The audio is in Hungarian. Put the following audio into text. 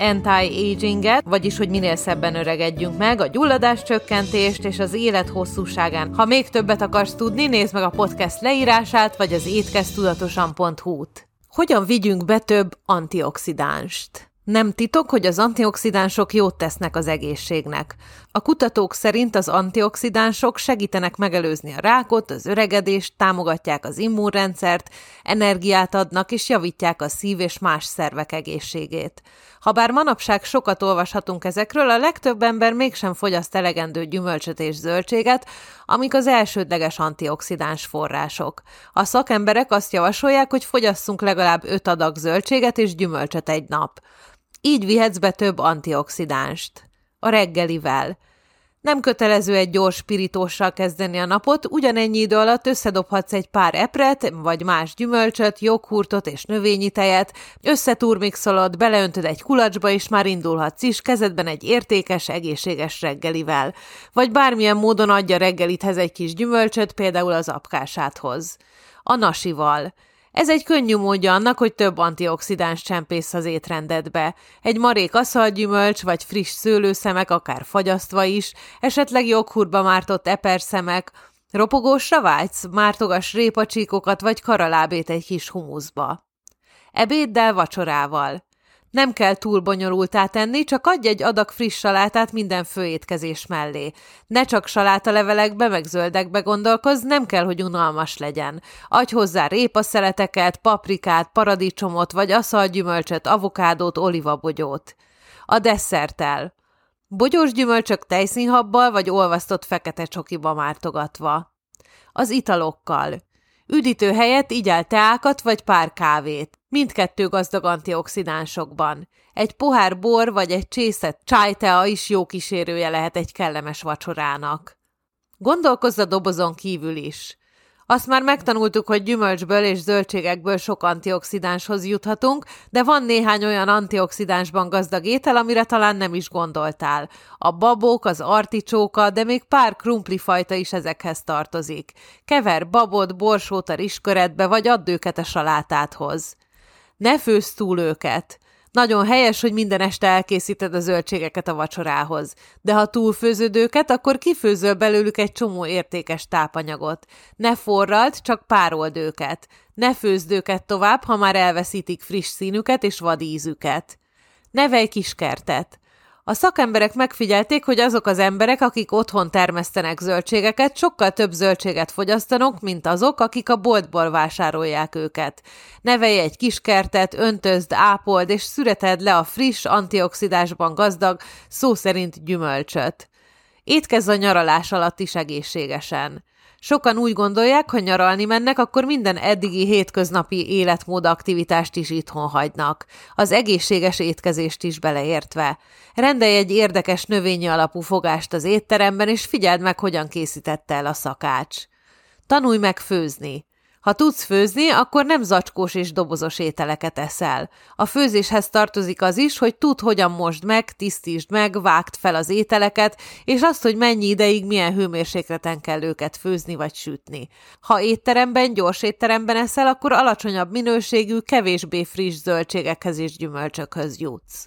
anti-aginget, vagyis hogy minél szebben öregedjünk meg, a gyulladás csökkentést és az élet hosszúságán. Ha még többet akarsz tudni, nézd meg a podcast leírását, vagy az étkeztudatosan.hu-t. Hogyan vigyünk be több antioxidánst? Nem titok, hogy az antioxidánsok jót tesznek az egészségnek. A kutatók szerint az antioxidánsok segítenek megelőzni a rákot, az öregedést, támogatják az immunrendszert, energiát adnak és javítják a szív- és más szervek egészségét. Habár manapság sokat olvashatunk ezekről, a legtöbb ember mégsem fogyaszt elegendő gyümölcsöt és zöldséget, amik az elsődleges antioxidáns források. A szakemberek azt javasolják, hogy fogyasszunk legalább 5 adag zöldséget és gyümölcsöt egy nap. Így vihetsz be több antioxidánst. A reggelivel. Nem kötelező egy gyors spirítóssal kezdeni a napot, ugyanennyi idő alatt összedobhatsz egy pár epret, vagy más gyümölcsöt, joghurtot és növényi tejet, összetúrmixolod, beleöntöd egy kulacsba, és már indulhatsz is kezedben egy értékes, egészséges reggelivel. Vagy bármilyen módon adja reggelithez egy kis gyümölcsöt, például az apkásáthoz. A nasival. Ez egy könnyű módja annak, hogy több antioxidáns csempész az étrendedbe. Egy marék aszalgyümölcs vagy friss szőlőszemek, akár fagyasztva is, esetleg joghurtba mártott eperszemek, ropogósra vágysz, mártogas répacsíkokat vagy karalábét egy kis humuszba. Ebéddel, vacsorával. Nem kell túl bonyolultá tenni, csak adj egy adag friss salátát minden főétkezés mellé. Ne csak salátalevelekbe, meg zöldekbe gondolkozz, nem kell, hogy unalmas legyen. Adj hozzá répaszeleteket, paprikát, paradicsomot, vagy aszalgyümölcsöt, avokádót, olivabogyót. A desszertel. Bogyós gyümölcsök tejszínhabbal, vagy olvasztott fekete csokiba mártogatva. Az italokkal. Üdítő helyett igyál teákat vagy pár kávét. Mindkettő gazdag antioxidánsokban. Egy pohár bor vagy egy csészet csájtea is jó kísérője lehet egy kellemes vacsorának. Gondolkozz a dobozon kívül is. Azt már megtanultuk, hogy gyümölcsből és zöldségekből sok antioxidánshoz juthatunk, de van néhány olyan antioxidánsban gazdag étel, amire talán nem is gondoltál. A babok, az articsóka, de még pár krumplifajta is ezekhez tartozik. Kever babot, borsót a rizsköretbe, vagy add őket a salátáthoz. Ne főzz túl őket. Nagyon helyes, hogy minden este elkészíted a zöldségeket a vacsorához, de ha túlfőzöd őket, akkor kifőzöl belőlük egy csomó értékes tápanyagot. Ne forrald, csak párold őket. Ne főzd őket tovább, ha már elveszítik friss színüket és vadízüket. Nevelj kiskertet. A szakemberek megfigyelték, hogy azok az emberek, akik otthon termesztenek zöldségeket, sokkal több zöldséget fogyasztanak, mint azok, akik a boltból vásárolják őket. Nevelj egy kiskertet, öntözd, ápold és szüreted le a friss, antioxidásban gazdag, szó szerint gyümölcsöt. Étkezz a nyaralás alatt is egészségesen. Sokan úgy gondolják, ha nyaralni mennek, akkor minden eddigi hétköznapi életmód aktivitást is itthon hagynak, az egészséges étkezést is beleértve. Rendelj egy érdekes növényi alapú fogást az étteremben, és figyeld meg, hogyan készítette el a szakács. Tanulj meg főzni. Ha tudsz főzni, akkor nem zacskós és dobozos ételeket eszel. A főzéshez tartozik az is, hogy tud, hogyan mosd meg, tisztítsd meg, vágd fel az ételeket, és azt, hogy mennyi ideig, milyen hőmérsékleten kell őket főzni vagy sütni. Ha étteremben, gyors étteremben eszel, akkor alacsonyabb minőségű, kevésbé friss zöldségekhez és gyümölcsökhöz jutsz.